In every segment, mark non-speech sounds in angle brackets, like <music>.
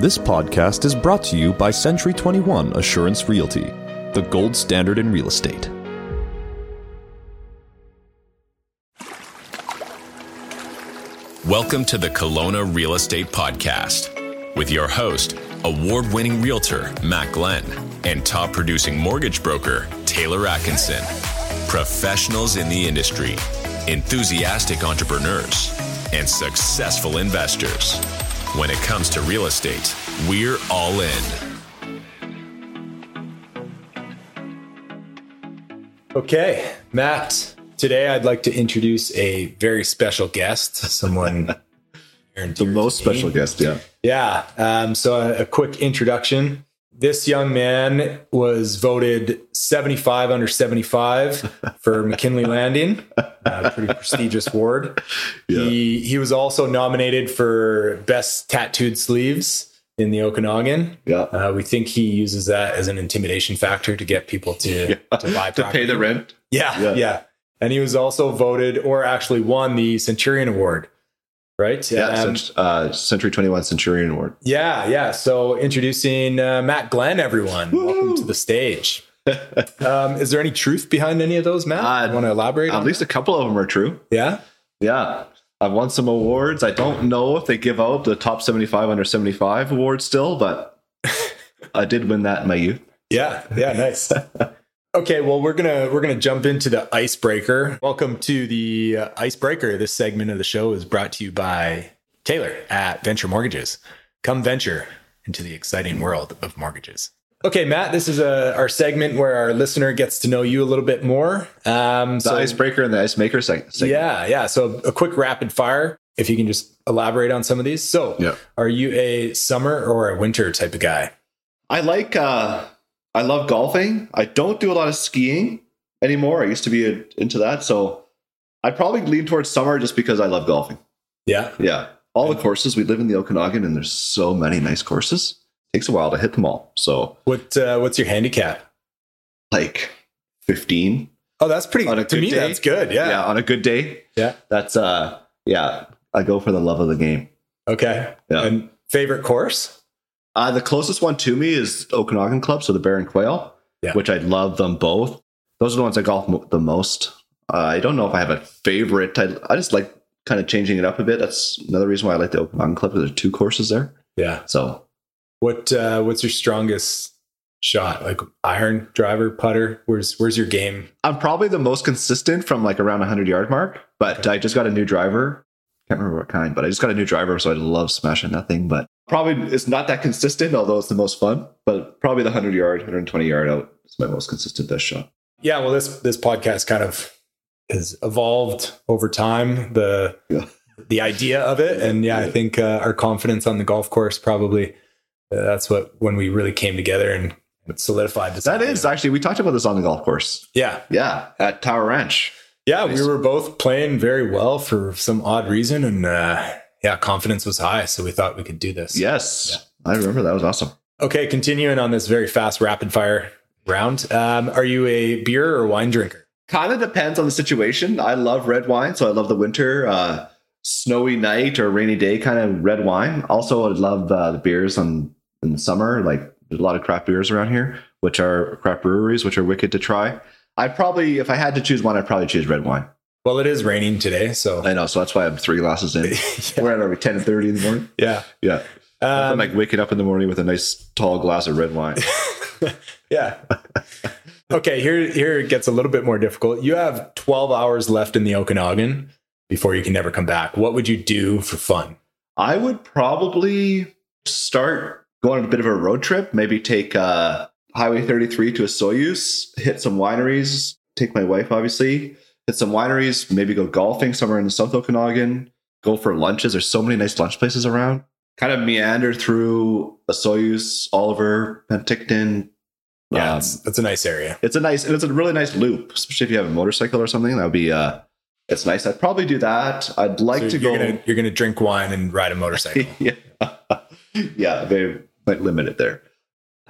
This podcast is brought to you by Century 21 Assurance Realty, the gold standard in real estate. Welcome to the Kelowna Real Estate Podcast with your host, award winning realtor Matt Glen, and top producing mortgage broker Taylor Atkinson. Professionals in the industry, enthusiastic entrepreneurs, and successful investors. When it comes to real estate, we're all in. Okay, Matt. Today I'd like to introduce a very special guest, someone <laughs> the most special guest, yeah. Yeah. Um, so a, a, quick introduction. This young man was voted 75 under 75 <laughs> for McKinley Landing, a pretty prestigious award. Yeah. He he was also nominated for best tattooed sleeves in the Okanagan. Yeah, uh, we think he uses that as an intimidation factor to get people to yeah. to buy <laughs> to pay the rent. Yeah, yeah, yeah, and he was also voted, or actually won, the Centurion Award. Right. Yeah. Um, uh, Century 21 Centurion Award. Yeah. Yeah. So introducing uh, Matt Glen, everyone. Woo! Welcome to the stage. um, is there any truth behind any of those, Matt? Uh, Want to elaborate? At least that? a couple of them are true. Yeah. Yeah. I've won some awards. I don't know if they give out the top 75 under 75 award still, but <laughs> I did win that in my youth. Yeah. Yeah. Nice. <laughs> Okay, well we're gonna we're gonna jump into the icebreaker. Welcome to the uh, icebreaker. This segment of the show is brought to you by Taylor at Venture Mortgages. Come venture into the exciting world of mortgages. Okay, Matt, this is a, uh, our segment where our listener gets to know you a little bit more. Um, the so, icebreaker and the ice maker segment. Yeah, yeah. So a quick rapid fire, if you can just elaborate on some of these. So, yeah. are you a summer or a winter type of guy? I like uh, I love golfing. I don't do a lot of skiing anymore. I used to be a, into that, so I'd probably lean towards summer just because I love golfing. Yeah, yeah. All the courses we live in the Okanagan, and there's so many nice courses. It takes a while to hit them all. So, what uh, what's your handicap? Like fifteen. Oh, that's pretty. On a to me, day, that's good. Yeah, yeah. On a good day, yeah. That's uh, yeah. I go for the love of the game. Okay. Yeah. And favorite course? Uh, the closest one to me is Okanagan Club, so the Bear and Quail, yeah. which I love them both. Those are the ones I golf mo- the most. Uh, I don't know if I have a favorite. I, I just like kind of changing it up a bit. That's another reason why I like the Okanagan Club. There's two courses there. Yeah. So, what uh, what's your strongest shot? Like iron, driver, putter? Where's where's your game? I'm probably the most consistent from like around 100 yard mark. But okay. I just got a new driver. Can't remember what kind, but I just got a new driver, so I love smashing that thing. But probably it's not that consistent, although it's the most fun. But probably the hundred yard, 120 yard out is my most consistent best shot. Yeah, well, this this podcast kind of has evolved over time. The yeah. the idea of it, and yeah, I think uh, our confidence on the golf course probably uh, that's what when we really came together and solidified. This that idea. is actually we talked about this on the golf course. Yeah, yeah, at Tower Ranch. Yeah, nice. we were both playing very well for some odd reason, and uh, yeah, confidence was high, so we thought we could do this. Yes, yeah. I remember that was awesome. Okay, continuing on this very fast rapid fire round. Um, are you a beer or wine drinker? Kind of depends on the situation. I love red wine, so I love the winter, uh, snowy night or rainy day kind of red wine. Also, I love uh, the beers on in the summer. Like there's a lot of craft beers around here, which are craft breweries, which are wicked to try. I probably, if I had to choose one, I'd probably choose red wine. Well, it is raining today, so I know. So that's why I have three glasses in. <laughs> yeah. We're at our ten thirty in the morning. Yeah, yeah. Um, I'm like waking up in the morning with a nice tall glass of red wine. <laughs> yeah. okay, here here it gets a little bit more difficult. You have 12 hours left in the Okanagan before you can never come back. What would you do for fun? I would probably start going on a bit of a road trip. Maybe take uh, Highway 33 to Osoyoos, hit some wineries, take my wife, obviously, hit some wineries, maybe go golfing somewhere in the South Okanagan, go for lunches. There's so many nice lunch places around. Kind of meander through Osoyoos, Oliver, Penticton. Yeah, um, that's a nice area. It's a nice, and it's a really nice loop, especially if you have a motorcycle or something. That would be, uh, it's nice. I'd probably do that. I'd like so to you're go. Gonna, you're going to drink wine and ride a <laughs> motorcycle. yeah, <laughs> yeah. They might limit it there.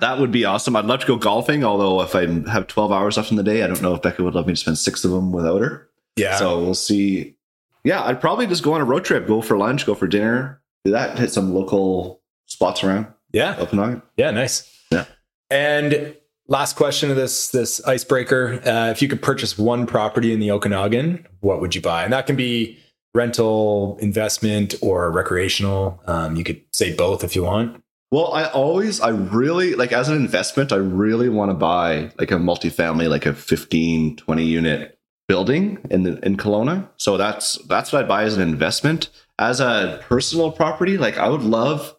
That would be awesome. I'd love to go golfing, although if I have 12 hours left in the day, I don't know if Becca would love me to spend six of them without her. Yeah. So we'll see. Yeah, I'd probably just go on a road trip, go for lunch, go for dinner, do that, hit some local spots around. Yeah. Okanagan. Yeah, nice. Yeah. And last question of this this icebreaker: uh, If you could purchase one property in the Okanagan, what would you buy? And that can be rental, investment, or recreational. Um, you could say both if you want. Well, I always, I really like as an investment, I really want to buy like a multifamily, like a 15, 20 unit building in the, in Kelowna. So that's that's what I buy as an investment. As a personal property, like I would love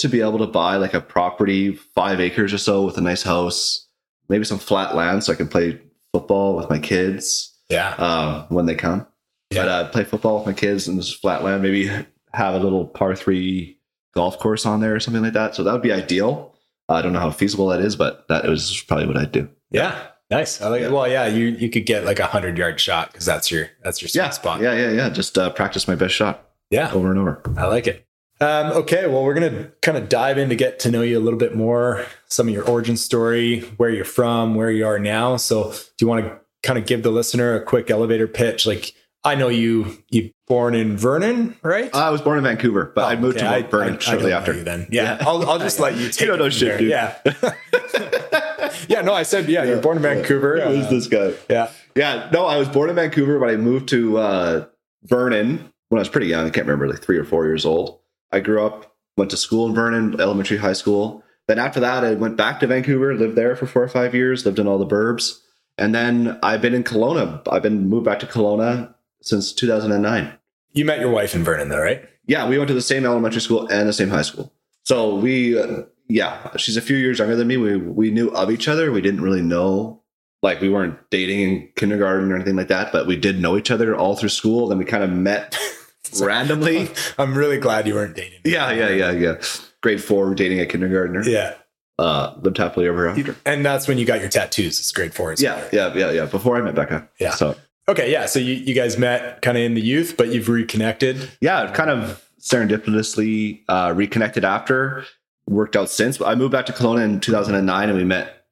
to be able to buy like a property, five acres or so, with a nice house, maybe some flat land, so I can play football with my kids Yeah. um, when they come. Yeah. But uh, play football with my kids in this flat land. Maybe have a little par three golf course on there or something like that. So that would be ideal. I don't know how feasible that is, but that was probably what I'd do. Yeah. Nice. I like Yeah. Well, yeah, you you could get like a hundred yard shot because that's your that's your sweet Yeah, spot. yeah, yeah, yeah. Just uh, practice my best shot Yeah. over and over. I like it. Um, okay, well, we're gonna kind of dive in to get to know you a little bit more, some of your origin story, where you're from, where you are now. So, do you want to kind of give the listener a quick elevator pitch? Like, I know you you born in Vernon, right? I was born in Vancouver, but I moved Oh, Okay, to Vernon I- I shortly don't after. you then, yeah, Yeah. I'll, I'll just <laughs> let you take. don't know it shit, dude. Yeah, <laughs> yeah. No, I said yeah. You're born in Vancouver. Is uh, this guy? Yeah, Yeah, no, I was born in Vancouver, but I moved to uh, Vernon when I was pretty young. I can't remember, like three or four years old. I grew up, went to school in Vernon, elementary, high school. Then after that, I went back to Vancouver, lived there for four or five years, lived in all the burbs. And then I've been in Kelowna. I've been moved back to Kelowna since 2009. you met your wife in Vernon, though, right? Yeah, we went to the same elementary school and the same high school. So we, uh, yeah, she's a few years younger than me. We we knew of each other. We didn't really know, like we weren't dating in kindergarten or anything like that, but we did know each other all through school. Then we kind of met <laughs> randomly. <laughs> I'm really glad you weren't dating. Yeah, yeah, yeah, yeah. Grade four, dating a kindergartner. yeah. Uh, lived happily ever after. And that's when you got your tattoos. It's grade four. Yeah, yeah, yeah, yeah. Before I met Becca. Yeah. So Okay, yeah. So you, you guys met kind of in the youth, but you've reconnected. yeah, kind of serendipitously uh, reconnected after. Worked out since. I moved back to Kelowna in 2009, and we met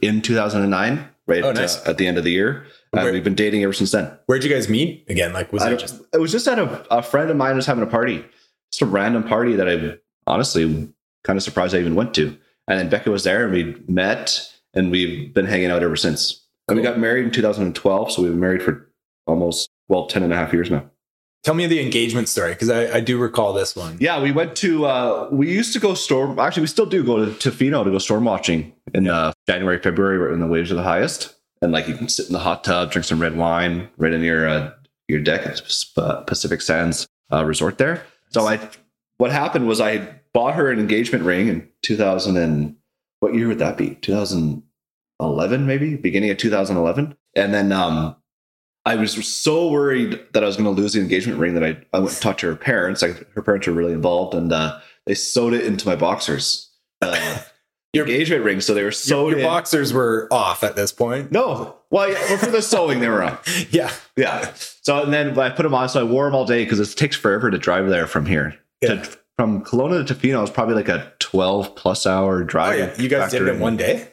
in 2009, right Oh, at, nice. uh, at the end of the year. And Where- we've been dating ever since then. Where'd you guys meet again? Like, was I it just it was just at a, a friend of mine was having a party, just a random party that I honestly kind of surprised I even went to. And then Becca was there, and we met, and we've been hanging out ever since. And we got married in 2012, so we've been married for almost well 10 and a half years now. tell me the engagement story? Because I, I do recall this one. Yeah, we went to. Uh, we used to go storm. Actually, we still do go to Tofino to go storm watching in uh, January, February, right when the waves are the highest. And like you can sit in the hot tub, drink some red wine right in your uh, your deck at Pacific Sands uh, Resort there. So I, what happened was I bought her an engagement ring in 2000 and what year would that be? 2011 maybe, beginning of 2011. And then um, I was so worried that I was going to lose the engagement ring that I, I went and talked to her parents. Like her parents were really involved, and uh, they sewed it into my boxers. Uh, <laughs> Your- engagement ring, so they were Your, sewed your in. boxers were off at this point. No, well, yeah, well, for the sewing they were on. <laughs> Yeah. Yeah. So and then I put them on, so I wore them all day because it takes forever to drive there from here. Yeah. To, from Kelowna to Tofino is probably like a twelve plus hour Oh, drive. yeah. You guys did it in- one day?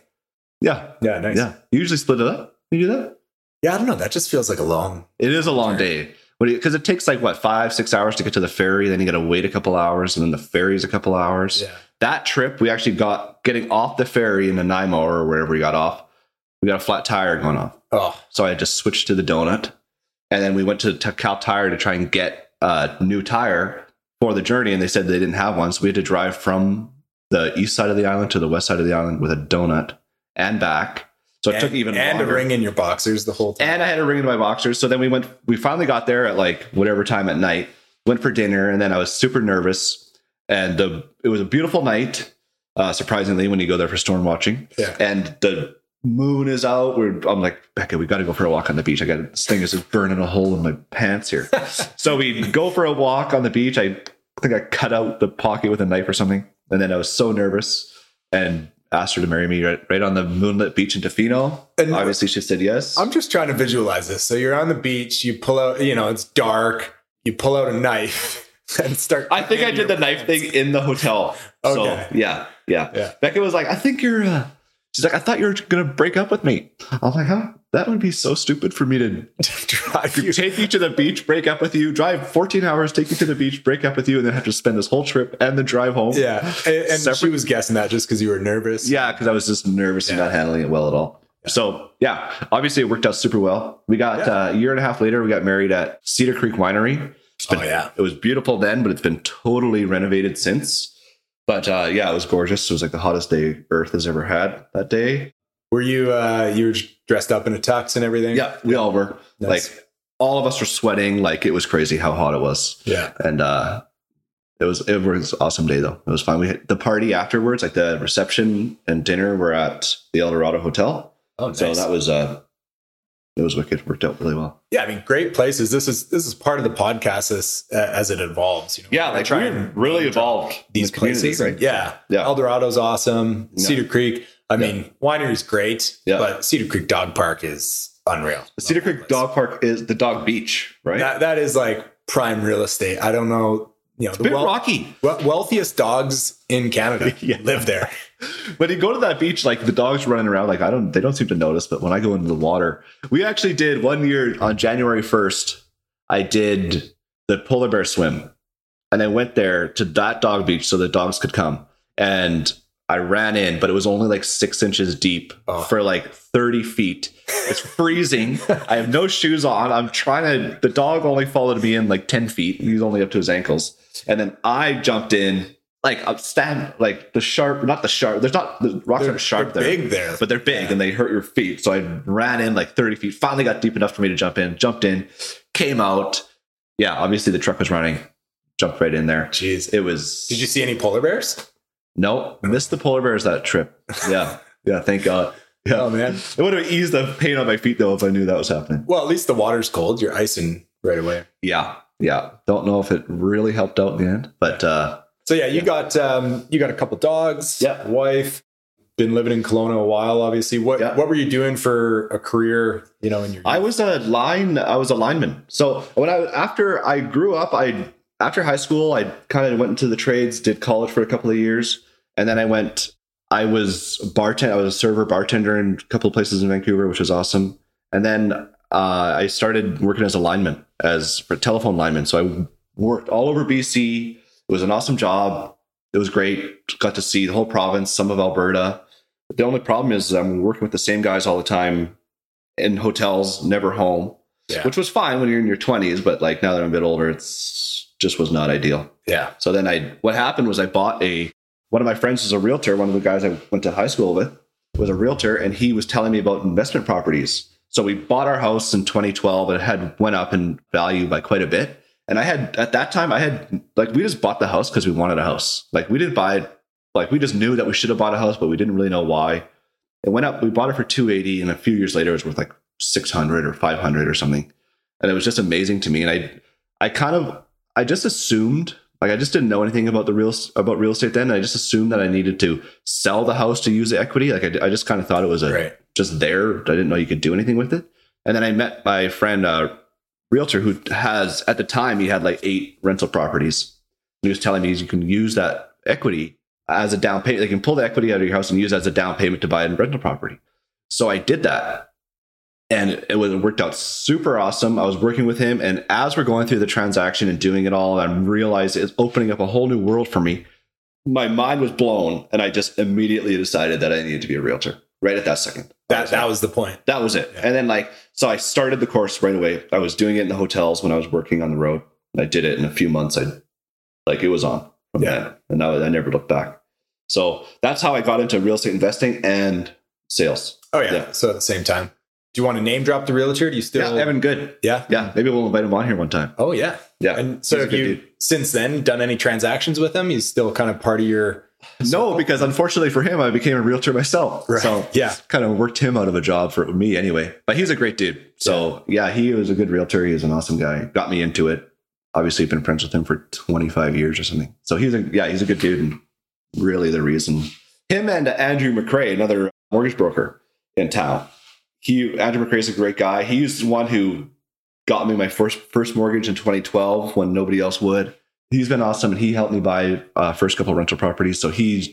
Yeah, Yeah, nice. yeah. You usually split it up. You do that? Yeah, I don't know. That just feels like a long. It is a long day. Because it takes like what five, six hours to get to the ferry. Then you got to wait a couple hours, and then the ferry's a couple hours. Yeah. That trip, we actually got getting off the ferry in Nanaimo or wherever we got off. We got a flat tire going off. Oh, So I just switched to the donut. And then we went to, to Kal Tire to try and get a new tire for the journey. And they said they didn't have one. So we had to drive from the east side of the island to the west side of the island with a donut and back. So it took even and longer. a ring in your boxers the whole time. And I had a ring in my boxers. So then we went, we finally got there at like whatever time at night, went for dinner. And then I was super nervous. And the, it was a beautiful night, uh, surprisingly, when you go there for storm watching yeah. and the moon is out. We're, I'm like, Becca, we got to go for a walk on the beach. I got this thing is just burning a hole in my pants here. <laughs> so we go for a walk on the beach. I think I cut out the pocket with a knife or something, and then I was so nervous and asked her to marry me right, right on the moonlit beach in Tofino. And- Obviously, she said yes. I'm just trying to visualize this. So you're on the beach, you pull out, you know, it's dark, you pull out a knife <laughs> and start. I think I did the knife thing in the hotel. Okay. So yeah, yeah, Yeah. Becca was like, I think you're, uh, She's like, I thought you were gonna break up with me. I'm like, huh? That would be so stupid for me to <laughs> Drive you. take you to the beach, break up with you, drive 14 hours, take you to the beach, break up with you, and then have to spend this whole trip and the drive home. Yeah, and, and she was guessing that just because you were nervous. Yeah, because I was just nervous and not handling it well at all. So yeah, obviously it worked out super well. We got Yeah. uh, a year and a half later, we got married at Cedar Creek Winery. Been, Oh, yeah. it was beautiful then, but it's been totally renovated since. But uh, yeah, it was gorgeous. It was like the hottest day Earth has ever had that day. Were you uh you were dressed up in a tux and everything? Yeah, we all were Nice. like all of us were sweating. Like it was crazy how hot it was. Yeah. and uh it was it was an awesome day though it was fun we had the party afterwards like the reception and dinner were at the el dorado hotel Oh, so that was uh it was wicked worked out really well yeah. I mean, great places. This is this is part of the podcast as uh, as it evolves. You know, yeah like try we and really name evolved these the places. right Yeah, Yeah. El Dorado's awesome. Yeah. Cedar Creek. I mean, winery's great. Yeah. but Cedar Creek Dog Park is unreal. the cedar creek place. dog park is the dog beach right That that is like prime real estate. I don't know. You know, it's the a bit wel- rocky wealthiest dogs in Canada <laughs> Yeah. live there. When you go to that beach like the dogs running around like i don't they don't seem to notice but when i go into the water we actually did one year on january 1st i did the polar bear swim. And i went there to that dog beach so the dogs could come. And i ran in but it was only like six inches deep Oh. for like 30 feet. It's freezing. I have no shoes on. I'm trying to the dog only followed me in like 10 feet. He's only up to his ankles. And then i jumped in like I'm stand like the sharp, not the sharp. There's not the rocks They're, aren't sharp they're there, big there, but they're big and they hurt your feet. So I ran in like 30 feet. Finally got deep enough for me to jump in. Jumped in, came out. Yeah, obviously the truck was running. Jumped right in there. Jeez. It was. Did you see any polar bears? No, missed the polar bears that trip. Yeah, <laughs> yeah. Thank God. Yeah, Oh man. it would have eased the pain on my feet though if I knew that was happening. Well, at least the water's cold. You're icing right away. Yeah, yeah. Don't know if it really helped out in the end, but uh, So yeah, you got um, you got a couple dogs, Yeah. wife, been living in Kelowna a while. Obviously, what Yeah. what were you doing for a career? You know, in your I was a line. I was a lineman. So when I after I grew up, I after high school, I kind of went into the trades, did college for a couple of years, and then I went. I was bartender. I was a server bartender in a couple of places in Vancouver, which was awesome. And then uh, I started working as a lineman, as a telephone lineman. So I worked all over BC. It was an awesome job. It was great. Got to see the whole province, some of Alberta. The only problem is I'm working with the same guys all the time in hotels, never home, Yeah. which was fine when you're in your 20s. But like now that I'm a bit older, it's just was not ideal. yeah, So then I, what happened was I bought a, one of my friends was a realtor. One of the guys I went to high school with was a realtor and he was telling me about investment properties. So we bought our house in 2012 and it had went up in value by quite a bit. And I had, at that time, I had, like, we just bought the house because we wanted a house. Like, we didn't buy it, like, we just knew that we should have bought a house, but we didn't really know why. It went up, we bought it for 280 and a few years later it was worth like 600 or 500 or something. And it was just amazing to me. And I, I kind of, I just assumed like I just didn't know anything about the real about real estate then. I just assumed that I needed to sell the house to use the equity. Like I, I just kind of thought it was a, right. just there. I didn't know you could do anything with it. And then I met my friend, uh, realtor, who has at the time he had like eight rental properties. He was telling me you can use that equity as a down payment. They can pull the equity out of your house and use it as a down payment to buy a rental property. So I did that, and it, was, it worked out super awesome. I was working with him, and as we're going through the transaction and doing it all, I realized it's opening up a whole new world for me. My mind was blown, and I just immediately decided that I needed to be a realtor right at that second. That that was the point. That was it. And then like so I started the course right away. I was doing it in the hotels when I was working on the road. And I did it in a few months. I like it was on Yeah. And now I never looked back. So that's how I got into real estate investing and sales. Oh yeah. Yeah. So at the same time, do you want to name drop the realtor? Do you still? yeah, Evan Good. Yeah. Yeah, maybe we'll invite him on here one time. Oh yeah. Yeah. And so have you dude. since then done any transactions with him? He's still kind of part of your. <laughs> No, because unfortunately for him, I became a realtor myself. Right. So <laughs> Yeah. kind of worked him out of a job for me anyway. But he's a great dude. So yeah, he was a good realtor. He was an awesome guy. Got me into it. Obviously, been friends with him for 25 years or something. So he's a yeah, he's a good dude and really the reason. Him and Andrew McRae, another mortgage broker in town. He Andrew McRae is a great guy. He's the one who got me my first first mortgage in 2012 when nobody else would. He's been awesome, and he helped me buy uh, first couple rental properties. So he's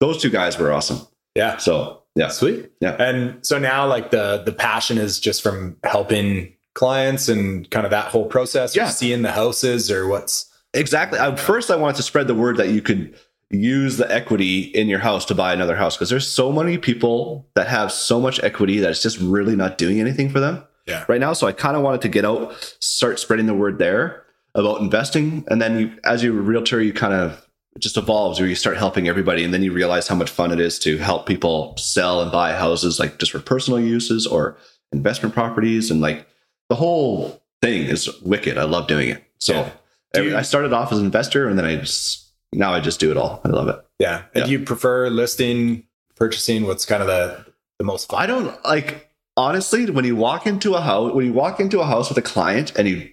those two guys were awesome. Yeah. So Yeah. Sweet. Yeah. And so now like the the passion is just from helping clients and kind of that whole process Yeah. seeing the houses or what's Exactly. At first, I wanted to spread the word that you could use the equity in your house to buy another house because there's so many people that have so much equity that it's just really not doing anything for them Yeah. right now. So I kind of wanted to get out, start spreading the word there about investing, and then you, as you're a realtor, you kind of just evolves where you start helping everybody, and then you realize how much fun it is to help people sell and buy houses, like just for personal uses or investment properties, and like the whole thing is wicked. I love doing it. So. Yeah. Do I started off as an investor and then I just now I just do it all. I love it. yeah. And Yeah. do you prefer listing, purchasing? What's kind of the the most fun? I don't like honestly when you walk into a house when you walk into a house with a client and you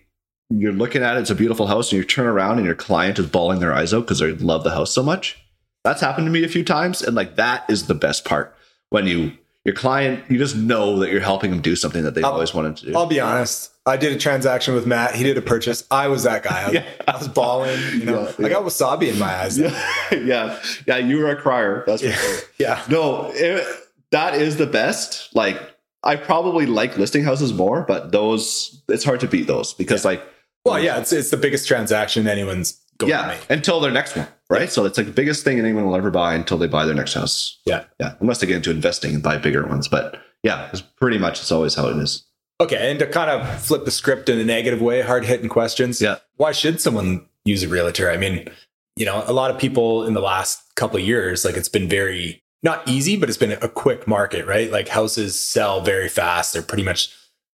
you're looking at it, it's a beautiful house, and you turn around and your client is bawling their eyes out because they love the house so much. That's happened to me a few times, and like that is the best part when you your client you just know that you're helping them do something that they've I'll- always wanted to do. I'll be honest. I did a transaction with Matt. He did a purchase. I was that guy. I was, <laughs> Yeah. I was bawling. You know, Yeah, I got wasabi in my eyes. yeah, <laughs> yeah, yeah. You were a crier. That's for Yeah. sure. <laughs> yeah. No, it, that is the best. Like, I probably like listing houses more, but those it's hard to beat those because, like, Well, yeah. It's it's the biggest transaction anyone's going to make. until their next one, right? So it's like the biggest thing anyone will ever buy until they buy their next house. Yeah. yeah, unless they get into investing and buy bigger ones. But yeah, it's pretty much it's always how it is. Okay, and to kind of flip the script in a negative way, hard hitting questions. Yeah. Why should someone use a realtor? I mean, you know, a lot of people in the last couple of years, like it's been very not easy, but it's been a quick market, right? Like houses sell very fast. They're pretty much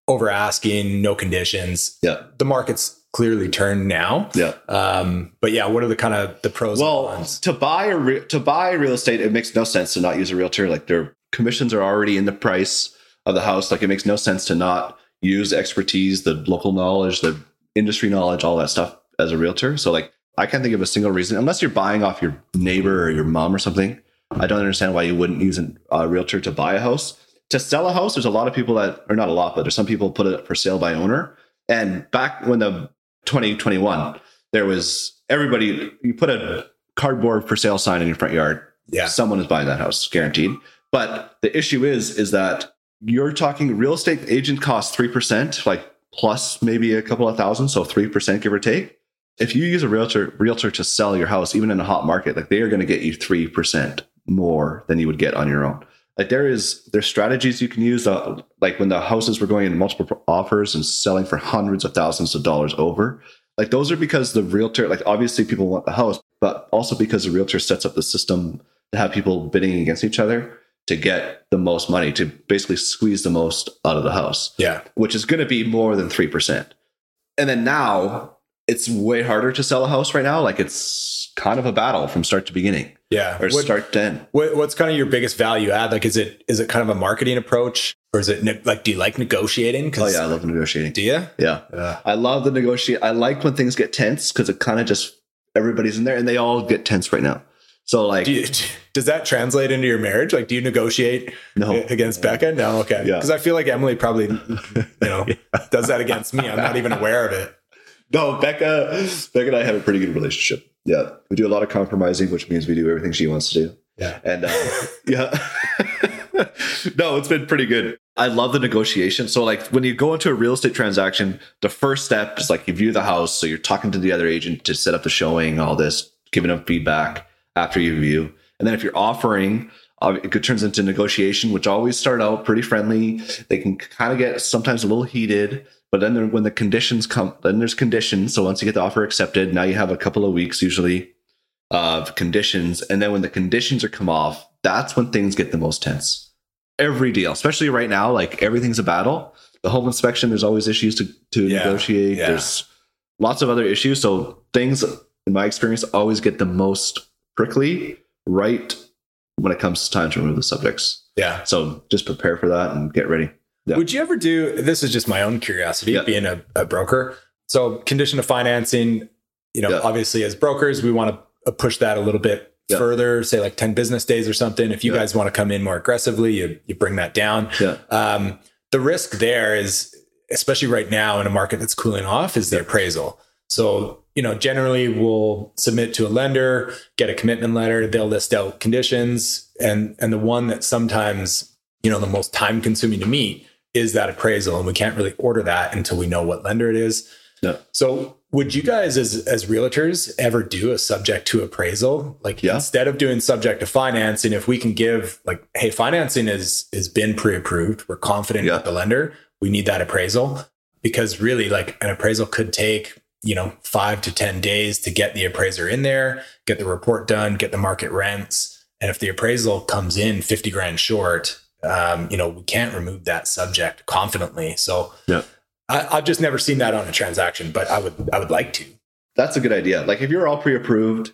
over asking, no conditions. Yeah, The market's clearly turned now. yeah. Um, but yeah, what are the kind of the pros Well, and cons? to buy a re- to buy real estate, it makes no sense to not use a realtor. Like their commissions are already in the price of the house. Like it makes no sense to not use expertise, the local knowledge, the industry knowledge, all that stuff as a realtor. So like I can't think of a single reason, unless you're buying off your neighbor or your mom or something. I don't understand why you wouldn't use a realtor to buy a house. To sell a house, there's a lot of people that, or not a lot, but there's some people put it for sale by owner. And back when the 2021, there was everybody, you put a cardboard for sale sign in your front yard, Yeah. someone is buying that house, guaranteed. But the issue is, is that you're talking real estate agent costs 3%, like plus maybe a couple of thousand, so 3% give or take. If you use a realtor realtor to sell your house, even in a hot market, like they are going to get you 3% more than you would get on your own. Like there is there's strategies you can use. Uh, like when the houses were going in multiple offers and selling for hundreds of thousands of dollars over. Like those are because the realtor, like obviously people want the house, but also because the realtor sets up the system to have people bidding against each other to get the most money to basically squeeze the most out of the house Yeah. which is going to be more than 3%. And then now it's way harder to sell a house right now. Like it's kind of a battle from start to beginning Yeah. or What- start to end. What, what's kind of your biggest value add? Like, is it is it kind of a marketing approach, or is it ne- like do you like negotiating? Oh, yeah. I love negotiating. Do you? Yeah. Yeah. I love the negotiate. I like when things get tense because it kind of just everybody's in there and they all get tense right now. So, like, Do you, does that translate into your marriage? Like, do you negotiate no. against Becca? No. Okay. Yeah. Because I feel like Emily probably, you know, <laughs> does that against me. I'm not even aware of it. No, Becca, Becca and I have a pretty good relationship. Yeah. We do a lot of compromising, which means we do everything she wants to do. Yeah. And uh, <laughs> yeah. <laughs> no, it's been pretty good. I love the negotiation. So, like, when you go into a real estate transaction, the first step is like you view the house. So, you're talking to the other agent to set up the showing, all this, giving them feedback after you view. And then, if you're offering, uh, it turns into negotiation, which always start out pretty friendly. They can kind of get sometimes a little heated, but then there, when the conditions come, then there's conditions. So once you get the offer accepted, now you have a couple of weeks usually of conditions, and then when the conditions are come off, that's when things get the most tense. Every deal, especially right now, like everything's a battle. The home inspection, there's always issues to to Yeah, negotiate. yeah. There's lots of other issues. So things, in my experience, always get the most prickly right when it comes to time to remove the subjects. Yeah. So just prepare for that and get ready. Yeah. Would you ever do this? Is just my own curiosity, Yeah. being a, a broker. So, condition of financing, you know, Yeah. obviously as brokers, we want to push that a little bit further, say like 10 business days or something. If you guys want to come in more aggressively, you, you bring that down. Yeah. Um, the risk there is, especially right now in a market that's cooling off, is the appraisal. So, you know, generally we'll submit to a lender, get a commitment letter, they'll list out conditions. And and the one that sometimes, you know, the most time consuming to meet is that appraisal. And we can't really order that until we know what lender it is. Yeah. So would you guys as as realtors ever do a subject to appraisal? Like Yeah. instead of doing subject to financing, if we can give like, hey, financing is is been pre-approved, we're confident Yeah. with the lender, we need that appraisal. Because really like an appraisal could take, you know, five to ten days to get the appraiser in there, get the report done, get the market rents. And if the appraisal comes in 50 grand short, um, you know, we can't remove that subject confidently. So Yeah. I, I've just never seen that on a transaction, but I would I would like to. That's a good idea. Like if you're all pre-approved,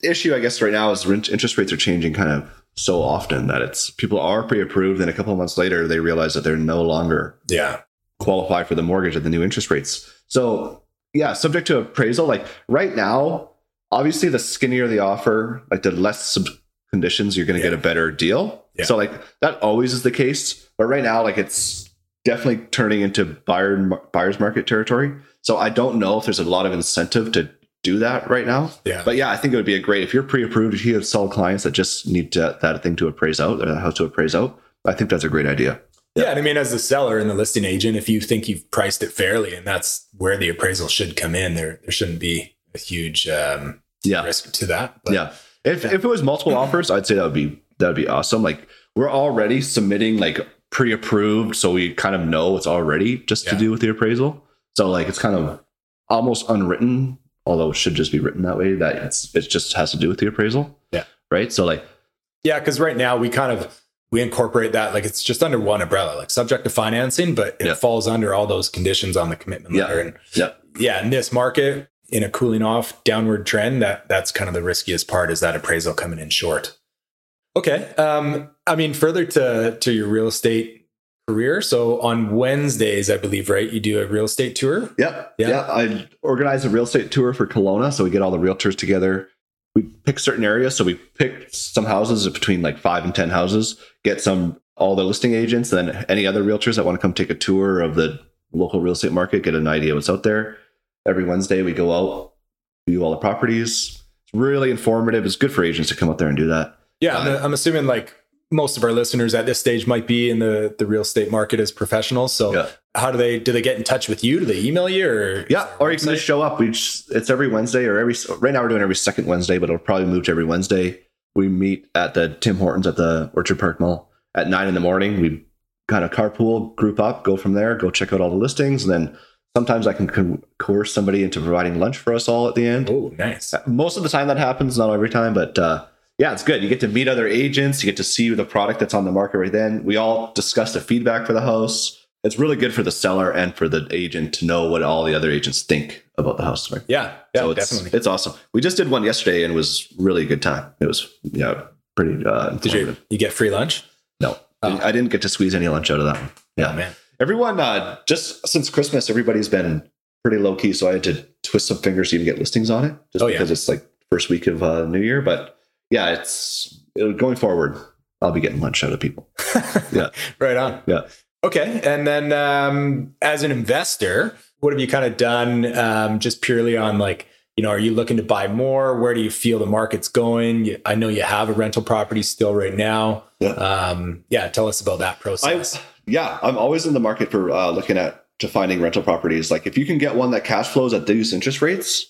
the issue I guess right now is interest rates are changing kind of so often that it's people are pre-approved, and a couple of months later they realize that they're no longer Yeah. qualify for the mortgage at the new interest rates. So yeah, subject to appraisal. Like right now, obviously the skinnier the offer, like the less sub- conditions, you're going to get a better deal. Yeah. So like that always is the case, but right now, like it's definitely turning into buyer buyer's market territory. So I don't know if there's a lot of incentive to do that right now. Yeah. But yeah, I think it would be a great if you're pre-approved. If you have solid clients that just need to, that thing to appraise out, or that house to appraise out, I think that's a great idea. Yeah, and I mean, as the seller and the listing agent, if you think you've priced it fairly, and that's where the appraisal should come in, there there shouldn't be a huge um, Yeah. risk to that. But yeah. If if it was multiple offers, I'd say that would be that would be awesome. Like we're already submitting like pre-approved, so we kind of know it's already just to do with the appraisal. So like it's kind of almost unwritten, although it should just be written that way. That it's it just has to do with the appraisal. Yeah. Right. So like yeah, because right now we kind of we incorporate that like it's just under one umbrella, like subject to financing, but it Yeah. falls under all those conditions on the commitment Yeah. letter. And yeah, yeah, in this market, in a cooling off downward trend, that that's kind of the riskiest part is that appraisal coming in short. Okay. Um, I mean, further to to your real estate career. So on Wednesdays, I believe, right, you do a real estate tour. Yep. Yeah. Yeah. I organize a real estate tour for Kelowna. So we get all the realtors together. We pick certain areas. So we pick some houses between like five and 10 houses, get some, all the listing agents, then any other realtors that want to come take a tour of the local real estate market, get an idea what's out there. Every Wednesday, we go out, view all the properties. It's really informative. It's good for agents to come out there and do that. Yeah, I'm, Uh, I'm assuming like most of our listeners at this stage might be in the the real estate market as professionals. So Yeah. how do they do they get in touch with you? Do they email you or Yeah, or you can just show up. We just, it's every Wednesday or every right now we're doing every second Wednesday, but it'll probably move to every Wednesday. We meet at the Tim Hortons at the Orchard Park Mall at nine in the morning. We kind of carpool, group up, go from there, go check out all the listings, and then sometimes I can co- coerce somebody into providing lunch for us all at the end. Oh, nice. Most of the time that happens, not every time, but uh, yeah, it's good. You get to meet other agents, you get to see the product that's on the market right then. We all discuss the feedback for the house. It's really good for the seller and for the agent to know what all the other agents think about the house. Right? Yeah, yeah, so it's, definitely. it's awesome. We just did one yesterday and it was really a good time. It was yeah, pretty uh, Did you you get free lunch? No, Oh. I didn't get to squeeze any lunch out of that one. Yeah, Oh, man. Everyone uh, just since Christmas, everybody's been pretty low key. So I had to twist some fingers to even get listings on it, just Oh, yeah. because it's like first week of uh, New Year. But yeah, it's it, going forward. I'll be getting lunch out of people. <laughs> Yeah. right on. Yeah. Okay, and then um, as an investor, what have you kind of done? Um, just purely on like, you know, are you looking to buy more? Where do you feel the market's going? You, I know you have a rental property still right now. Yeah. Um, yeah, tell us about that I process. Yeah, I'm always in the market for uh, looking at to finding rental properties. Like if you can get one that cash flows at these interest rates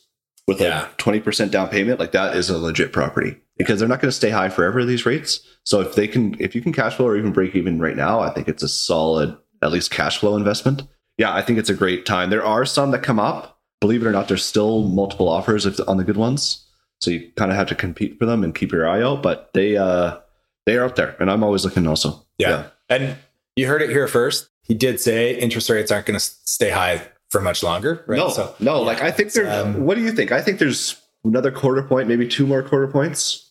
with Yeah. a 20% down payment, like that is a legit property because they're not going to stay high forever these rates. So if they can if you can cash flow or even break even right now, I think it's a solid at least cash flow investment. Yeah, I think it's a great time. There are some that come up. Believe it or not, there's still multiple offers if, on the good ones. So you kind of have to compete for them and keep your eye out, but they uh they are out there and I'm always looking also. yeah. And you heard it here first. He did say interest rates aren't going to stay high for much longer, right? No, So, no. yeah, like I think there. um, what do you think? I think there's another quarter point, maybe two more quarter points.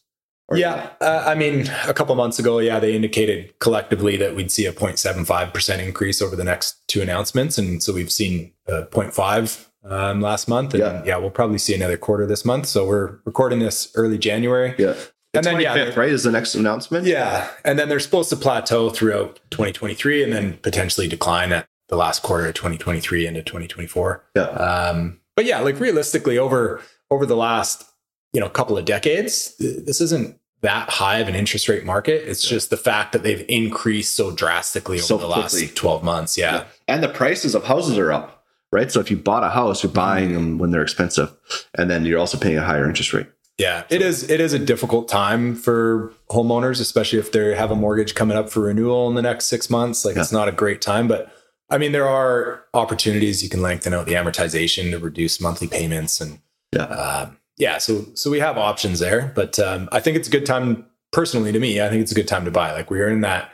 Yeah, uh, I mean, a couple months ago, yeah, they indicated collectively that we'd see a 0.75% increase over the next two announcements. And so we've seen uh, 0.5 um, last month. And Yeah. yeah. we'll probably see another quarter this month. So we're recording this early January. yeah. And then, yeah, right? Is the next announcement? Yeah. And then they're supposed to plateau throughout 2023 and then potentially decline at the last quarter of 2023 into 2024. Yeah. Um, but yeah, like realistically, over over the last you know couple of decades, this isn't that high of an interest rate market. It's just the fact that they've increased so drastically over So the quickly. last twelve months. Yeah. and the prices of houses are up, right? So if you bought a house, you're buying them when they're expensive, and then you're also paying a higher interest rate. Yeah, it is. It is a difficult time for homeowners, especially if they have a mortgage coming up for renewal in the next six months. Like it's not a great time, but I mean, there are opportunities you can lengthen out the amortization to reduce monthly payments, and Yeah. um, yeah. So so we have options there, but um, I think it's a good time. Personally, to me, I think it's a good time to buy. Like we're in that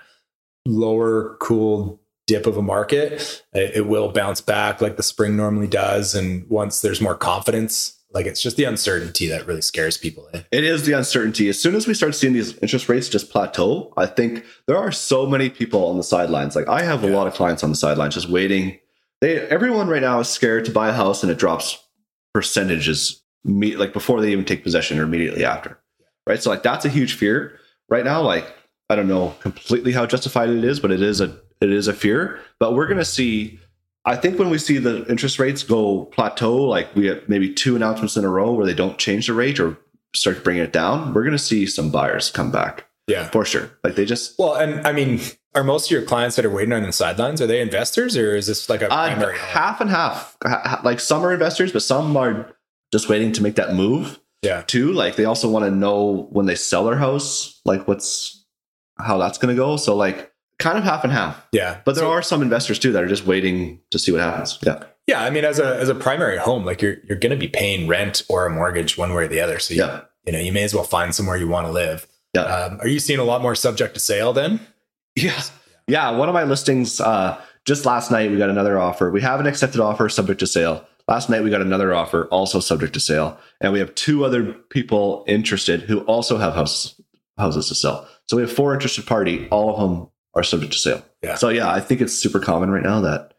lower, cool dip of a market. It, it will bounce back like the spring normally does, and once there's more confidence. Like it's just the uncertainty that really scares people. Eh? It is the uncertainty. As soon as we start seeing these interest rates just plateau, I think there are so many people on the sidelines. Like I have a lot of clients on the sidelines just waiting. They everyone right now is scared to buy a house and it drops percentages me, like before they even take possession or immediately after. Right? So like that's a huge fear right now like I don't know completely how justified it is, but it is a it is a fear, but we're going to see I think when we see the interest rates go plateau, like we have maybe two announcements in a row where they don't change the rate or start bringing it down, we're going to see some buyers come back Yeah. for sure. Like they just Well, and I mean, are most of your clients that are waiting on the sidelines are they investors or is this like a uh, half and half. Ha- ha- Like some are investors, but some are just waiting to make that move Yeah. too. Like they also want to know when they sell their house, like what's how that's going to go. So like kind of half and half. Yeah. But there So- are some investors too that are just waiting to see what happens. Yeah. Yeah, I mean, as a as a primary home, like you're you're going to be paying rent or a mortgage one way or the other. So you, Yeah. you know, you may as well find somewhere you want to live. Yeah. Um, are you seeing a lot more subject to sale then? Yeah. Yeah. One of my listings, uh, just last night, we got another offer. We have an accepted offer subject to sale. Last night, we got another offer also subject to sale. And we have two other people interested who also have houses, houses to sell. So we have four interested party. All of them are subject to sale. Yeah. So yeah, I think it's super common right now that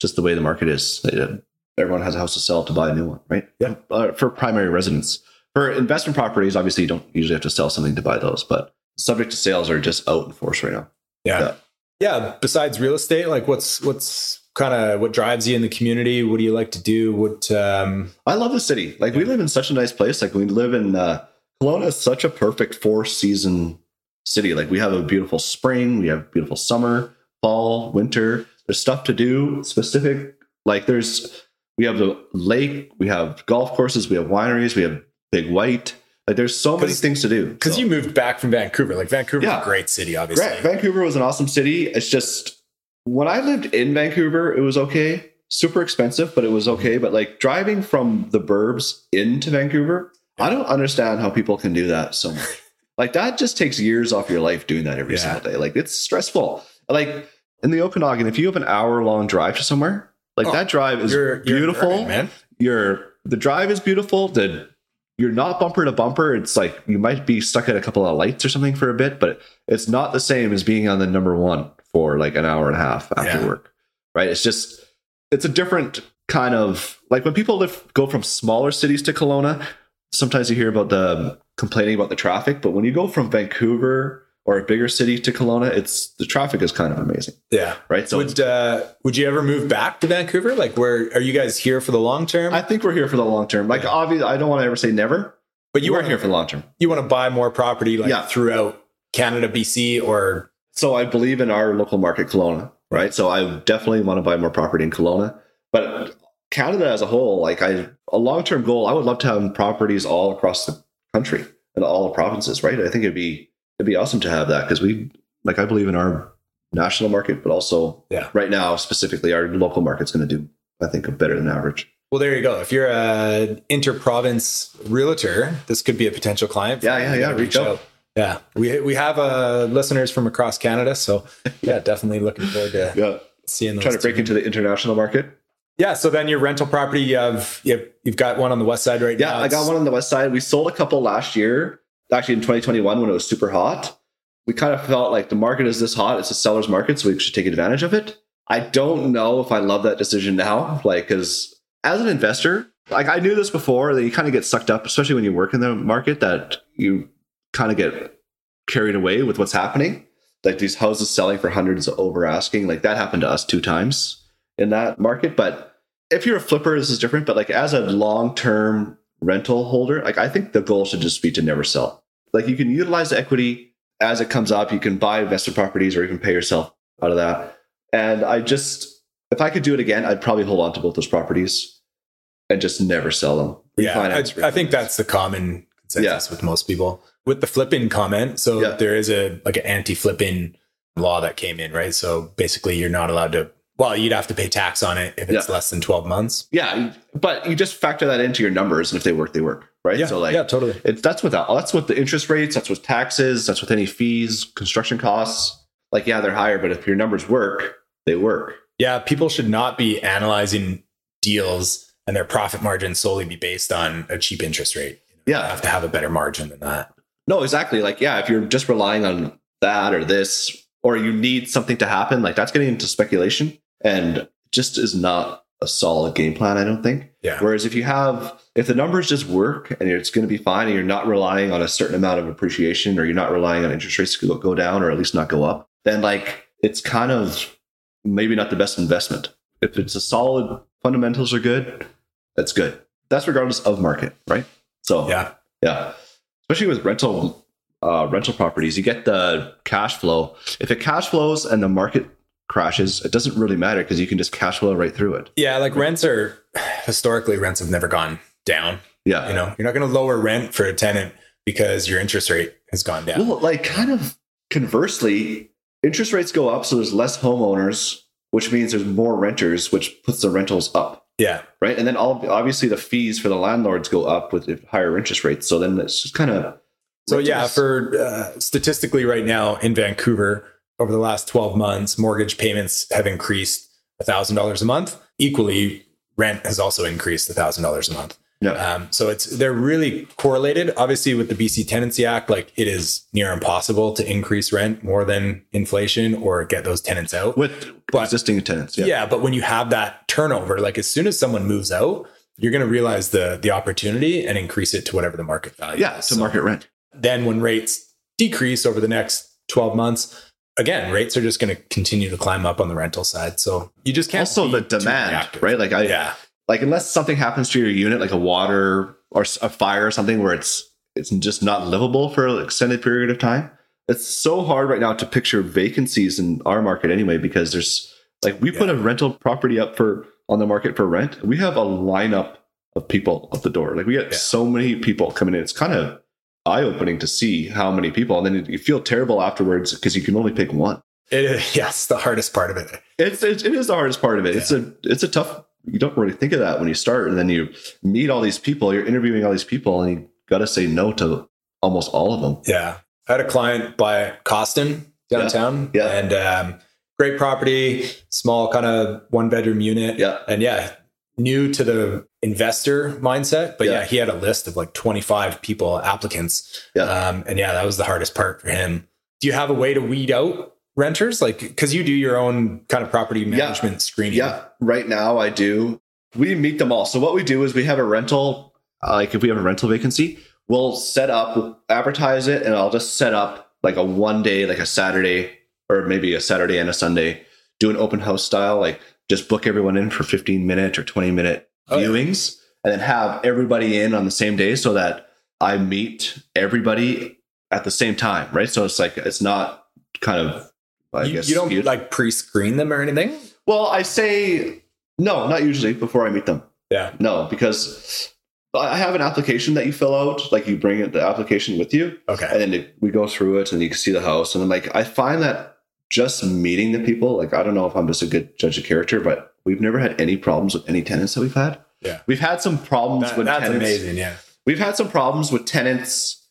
just the way the market is, uh, everyone has a house to sell to buy a new one, right? Yeah. Uh, for primary residence. For investment properties, obviously, you don't usually have to sell something to buy those, but subject to sales are just out in force right now. Yeah. Yeah. Yeah. Besides real estate, like what's what's kind of what drives you in the community? What do you like to do? What um I love the city. Like we live in such a nice place. Like we live in uh, Kelowna is such a perfect four season city. Like we have a beautiful spring, we have beautiful summer, fall, winter. There's stuff to do specific. Like there's we have the lake, we have golf courses, we have wineries, we have Big White. Like there's so many things to do. because So- you moved back from Vancouver. Like Vancouver's Yeah. a great city, obviously. Right. Vancouver was an awesome city. It's just when I lived in Vancouver, it was okay. Super expensive, but it was okay. Mm-hmm. But like driving from the burbs into Vancouver, I don't understand how people can do that so much. Like that just takes years off your life doing that every Yeah. single day. Like it's stressful. Like in the Okanagan, if you have an hour long drive to somewhere, like Oh, that drive is You're, you're beautiful man. you're the drive is beautiful the you're not bumper to bumper it's like you might be stuck at a couple of lights or something for a bit but it's not the same as being on the number one for like an hour and a half after Yeah. work right it's just it's a different kind of like when people live go from smaller cities to Kelowna sometimes you hear about the complaining about the traffic but when you go from Vancouver or a bigger city to Kelowna it's the traffic is kind of amazing Yeah. right so would uh, would you ever move back to Vancouver? Like, where are you guys here for the long term? I think we're here for the long term like Yeah. obviously I don't want to ever say never but you are here for the long term you want to buy more property like Yeah. throughout Canada, BC, or So I believe in our local market, Kelowna, right? So I definitely want to buy more property in Kelowna. But Canada as a whole, like I, a long term goal, I would love to have properties all across the country and all the provinces, right? I think it'd be it'd be awesome to have that because we, like, I believe in our national market, but also Yeah. right now specifically our local market's going to do, I think, better than average. well, there you go. If you're a inter-province realtor, this could be a potential client. Yeah, yeah, yeah, reach out. Yeah, we we have uh, listeners from across Canada, so yeah, definitely looking forward to <laughs> Yeah, seeing those. trying to break two. into the international market. Yeah, so then your rental property, you have you have, you've got one on the west side right Yeah, now. I got one on the west side. We sold a couple last year, actually in 2021 when it was super hot. We kind of felt like the market is this hot, it's a seller's market, so we should take advantage of it. I don't know if I love that decision now, like, because as an investor, like I knew this before that you kind of get sucked up, especially when you work in the market, that you kind of get carried away with what's happening. Like these houses selling for hundreds over asking, like that happened to us two times in that market. But if you're a flipper, this is different, but like as a long term rental holder, like I think the goal should just be to never sell. Like you can utilize the equity as it comes up. You can buy investor properties or even pay yourself out of that. And I just, if I could do it again, I'd probably hold on to both those properties and just never sell them. Yeah, I, I think that's the common consensus with most people. With the flipping comment, so Yeah. there is a like an anti-flipping law that came in, right? So basically, you're not allowed to. Well, you'd have to pay tax on it if it's Yeah. less than 12 months. Yeah, but you just factor that into your numbers, and if they work, they work, right? so like, yeah, totally. it's that's with that's with the interest rates, that's with taxes, that's with any fees, construction costs. Like, yeah, they're higher, but if your numbers work, they work. Yeah, people should not be analyzing deals and their profit margin solely be based on a cheap interest rate. You Yeah, have to have a better margin than that. no, exactly. Like, yeah, if you're just relying on that or this, or you need something to happen, like that's getting into speculation, and just is not a solid game plan. I don't think. Yeah. Whereas if you have, if the numbers just work and it's going to be fine, and you're not relying on a certain amount of appreciation, or you're not relying on interest rates to go, go down, or at least not go up, then like it's kind of maybe not the best investment. If it's a solid fundamentals are good, that's good. That's regardless of market, right? So Yeah. yeah, especially with rental uh, rental properties, you get the cash flow. If it cash flows and the market crashes, it doesn't really matter because you can just cash flow right through it. Yeah, like rents are historically rents have never gone down. Yeah, You know, you're not going to lower rent for a tenant because your interest rate has gone down. Well, like kind of conversely, interest rates go up, so there's less homeowners, which means there's more renters, which puts the rentals up, Yeah. right? And then all, obviously the fees for the landlords go up with higher interest rates. So then it's just kind of So yeah, for uh, statistically right now in Vancouver, over the last 12 months, mortgage payments have increased $1,000 a month. Equally, rent has also increased $1,000 a month. yeah, Um, so it's they're really correlated. Obviously, with the BC Tenancy Act, like it is near impossible to increase rent more than inflation or get those tenants out. with But- existing tenants. yeah. Yeah, but when you have that turnover, like as soon as someone moves out, you're going to realize the the opportunity and increase it to whatever the market value. yeah, is. to So- market rent. then when rates decrease over the next 12 months again rates are just going to continue to climb up on the rental side. So you just can't Also, the demand, right? Like I, yeah. like unless something happens to your unit like a water or a fire or something where it's it's just not livable for an extended period of time it's so hard right now to picture vacancies in our market anyway because there's like we put a rental property up for on the market for rent. We have a lineup of people at the door. Like we get Yeah. so many people coming in. It's kind of eye-opening to see how many people and then you feel terrible afterwards because you can only pick one it <laughs> yes the hardest part of it it's, it's it is the hardest part of it. It's a it's a tough. You don't really think of that when you start, and then you meet all these people. You're interviewing all these people, and you got to say no to almost all of them. yeah i had a client by costin downtown Yeah. and um, great property small kind of one bedroom unit Yeah, and yeah new to the investor mindset but yeah. Yeah. he had a list of like 25 people applicants Yeah. um, and yeah that was the hardest part for him do you have a way to weed out renters like because you do your own kind of property management screening yeah. Right now, I do. We meet them all. So what we do is we have a rental. uh, Like if we have a rental vacancy, we'll set up, we'll advertise it, and I'll just set up like a one day, like a Saturday, or maybe a Saturday and a Sunday. Do an open house style, like just book everyone in for 15 minute or 20 minute Oh, yeah. viewings, and then have everybody in on the same day so that I meet everybody at the same time, right? So it's like it's not kind of. I you, guess you don't skewed. like pre-screen them or anything Well, I say no, not usually before I meet them. yeah No, because I have an application that you fill out. Like you bring it, the application with you, okay and then we go through it, and you can see the house. And I'm like, I find that just meeting the people, like, I don't know if I'm just a good judge of character, but we've never had any problems with any tenants that we've had. Yeah. we've had some problems That- with that's tenants. amazing yeah We've had some problems with tenants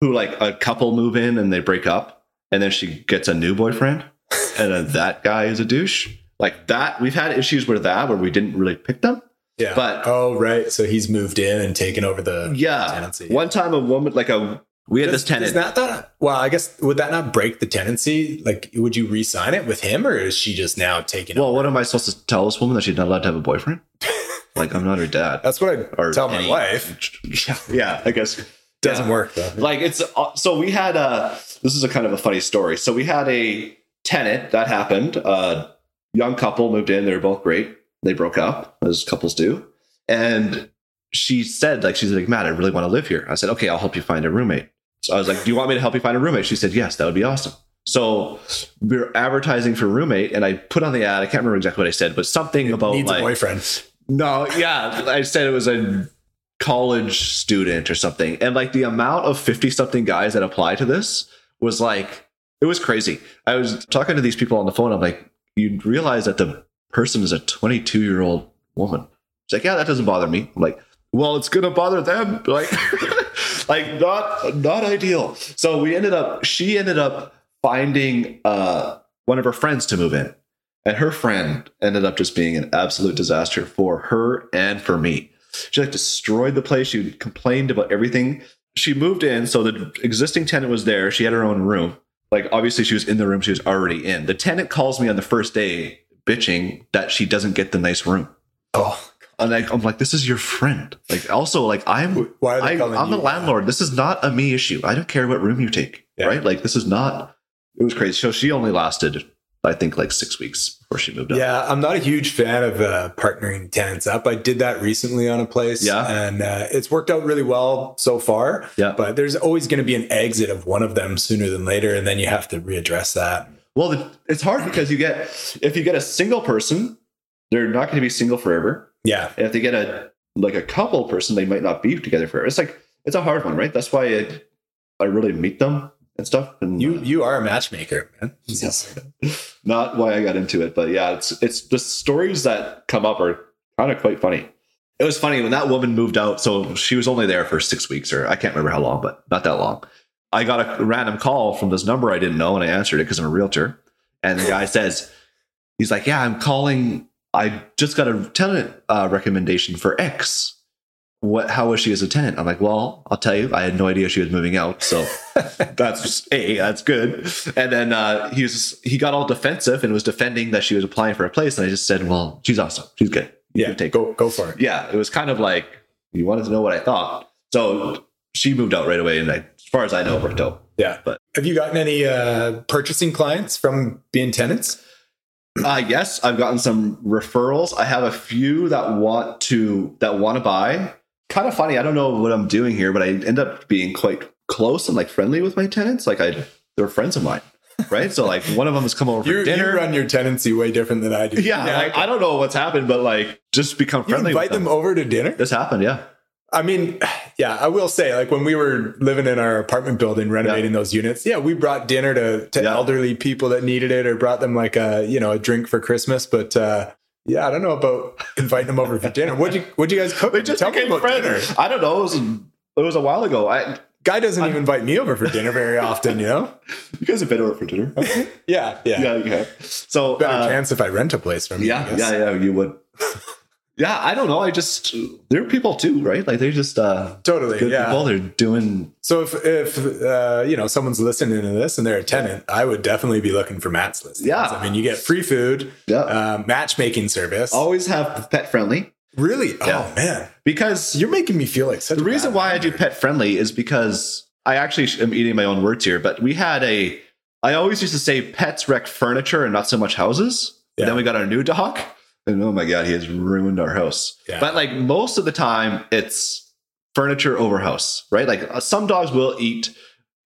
who, like, a couple move in and they break up, and then she gets a new boyfriend, <laughs> and then that guy is a douche. Like that, we've had issues with that where we didn't really pick them. yeah But- oh right so he's moved in and taken over the Yeah. tenancy One time, a woman, like a, we had Does- this tenant. Does that, that well, I guess would that not break the tenancy? Like, would you re-sign it with him, or is she just now taking? well, over? what am I supposed to tell this woman that she's not allowed to have a boyfriend? <laughs> like, I'm not her dad. that's what I Or tell my wife. Yeah, <laughs> yeah, I guess. Doesn't Yeah. work though. Like it's uh, so we had a. This is a kind of a funny story. So we had a tenant that happened. A young couple moved in. They were both great. They broke up, as couples do. And she said, like, she's like, Matt, I really want to live here. I said, okay, I'll help you find a roommate. So I was like, do you want me to help you find a roommate? She said, yes, that would be awesome. So we are advertising for roommate, and I put on the ad. I can't remember exactly what I said, but something about Needs like a boyfriend. no, yeah, I said it was a college student or something, and like the amount of fifty something guys that apply to this was like it was crazy. I was talking to these people on the phone. I'm like, you realize that the person is a 22 year old woman. She's like, yeah, that doesn't bother me. I'm like, well, it's gonna bother them. Like, <laughs> like not not ideal. So we ended up. She ended up finding uh, one of her friends to move in, and her friend ended up just being an absolute disaster for her and for me. She like destroyed the place. She complained about everything. She moved in, so the existing tenant was there. She had her own room. Like obviously, she was in the room she was already in. The tenant calls me on the first day, bitching that she doesn't get the nice room. Oh, And like, I'm like, this is your friend. Like, also, like, I'm, Why are they I, I'm the landlord. This is not a me issue. I don't care what room you take. Yeah. Right? Like, this is not. It was crazy. So she only lasted, I think, like six weeks before she moved out. Yeah, I'm not a huge fan of uh, partnering tenants up. I did that recently on a place, Yeah. and uh, it's worked out really well so far. Yeah. but there's always going to be an exit of one of them sooner than later, and then you have to readdress that. Well, it's hard because you get if you get a single person, they're not going to be single forever. Yeah, And if they get a like a couple person, they might not be together forever. It's like it's a hard one, right? That's why I, I really meet them and stuff. And you uh, you are a matchmaker, man. <laughs> not why I got into it, but yeah, it's it's the stories that come up are kind of quite funny. It was funny when that woman moved out. So she was only there for six weeks, or I can't remember how long, but not that long. I got a random call from this number I didn't know, and I answered it because I'm a realtor. And the guy says, he's like, "Yeah, I'm calling. I just got a tenant uh, recommendation for X. What? How was she as a tenant?" I'm like, "Well, I'll tell you. I had no idea she was moving out, so <laughs> that's a that's good." And then uh, he was he got all defensive and was defending that she was applying for a place, and I just said, "Well, she's awesome. She's good. You Yeah, take go go for it. yeah, it was kind of like you wanted to know what I thought. So she moved out right away, and I, as far as I know, worked out. Yeah, But- have you gotten any uh, purchasing clients from being tenants? Uh, yes, I've gotten some referrals. I have a few that want to that want to buy. Kind of funny. I don't know what I'm doing here, but I end up being quite close and like friendly with my tenants. Like I, they're friends of mine, right? so like one of them has come over for You, you dinner. run your tenancy way different than I do. yeah, like, I don't know what's happened, but like just become you friendly. invite with them over to dinner. This happened, yeah. I mean, yeah, I will say, like when we were living in our apartment building, renovating those units, yeah, we brought dinner to, to Yeah. elderly people that needed it, or brought them like a you know a drink for Christmas. But uh, yeah, I don't know about <laughs> inviting them over for dinner. What'd you What'd you guys cook? We just Tell me about friends. dinner. I don't know. It was it was a while ago. I Guy doesn't even invite me over for dinner very often. You know? <laughs> you guys have been over for dinner. <laughs> Yeah, yeah. yeah. So Better uh, chance if I rent a place from you. Yeah, yeah, yeah, you would. Yeah, I don't know. I just they're people too, right? Like they're just uh Totally. good yeah. people. They're doing So if if uh, you know someone's listening to this and they're a tenant, I would definitely be looking for Matt's listings. Yeah. I mean, you get free food, yeah. uh, matchmaking service. Always have pet friendly really? Yeah. Oh man, because you're making me feel like such. the reason why I do pet friendly is because I actually am eating my own words here. But we had a. I always used to say pets wreck furniture and not so much houses. Yeah. then we got our new dog, and oh my god, he has ruined our house. Yeah. But like most of the time, it's furniture over house, right? Like uh, some dogs will eat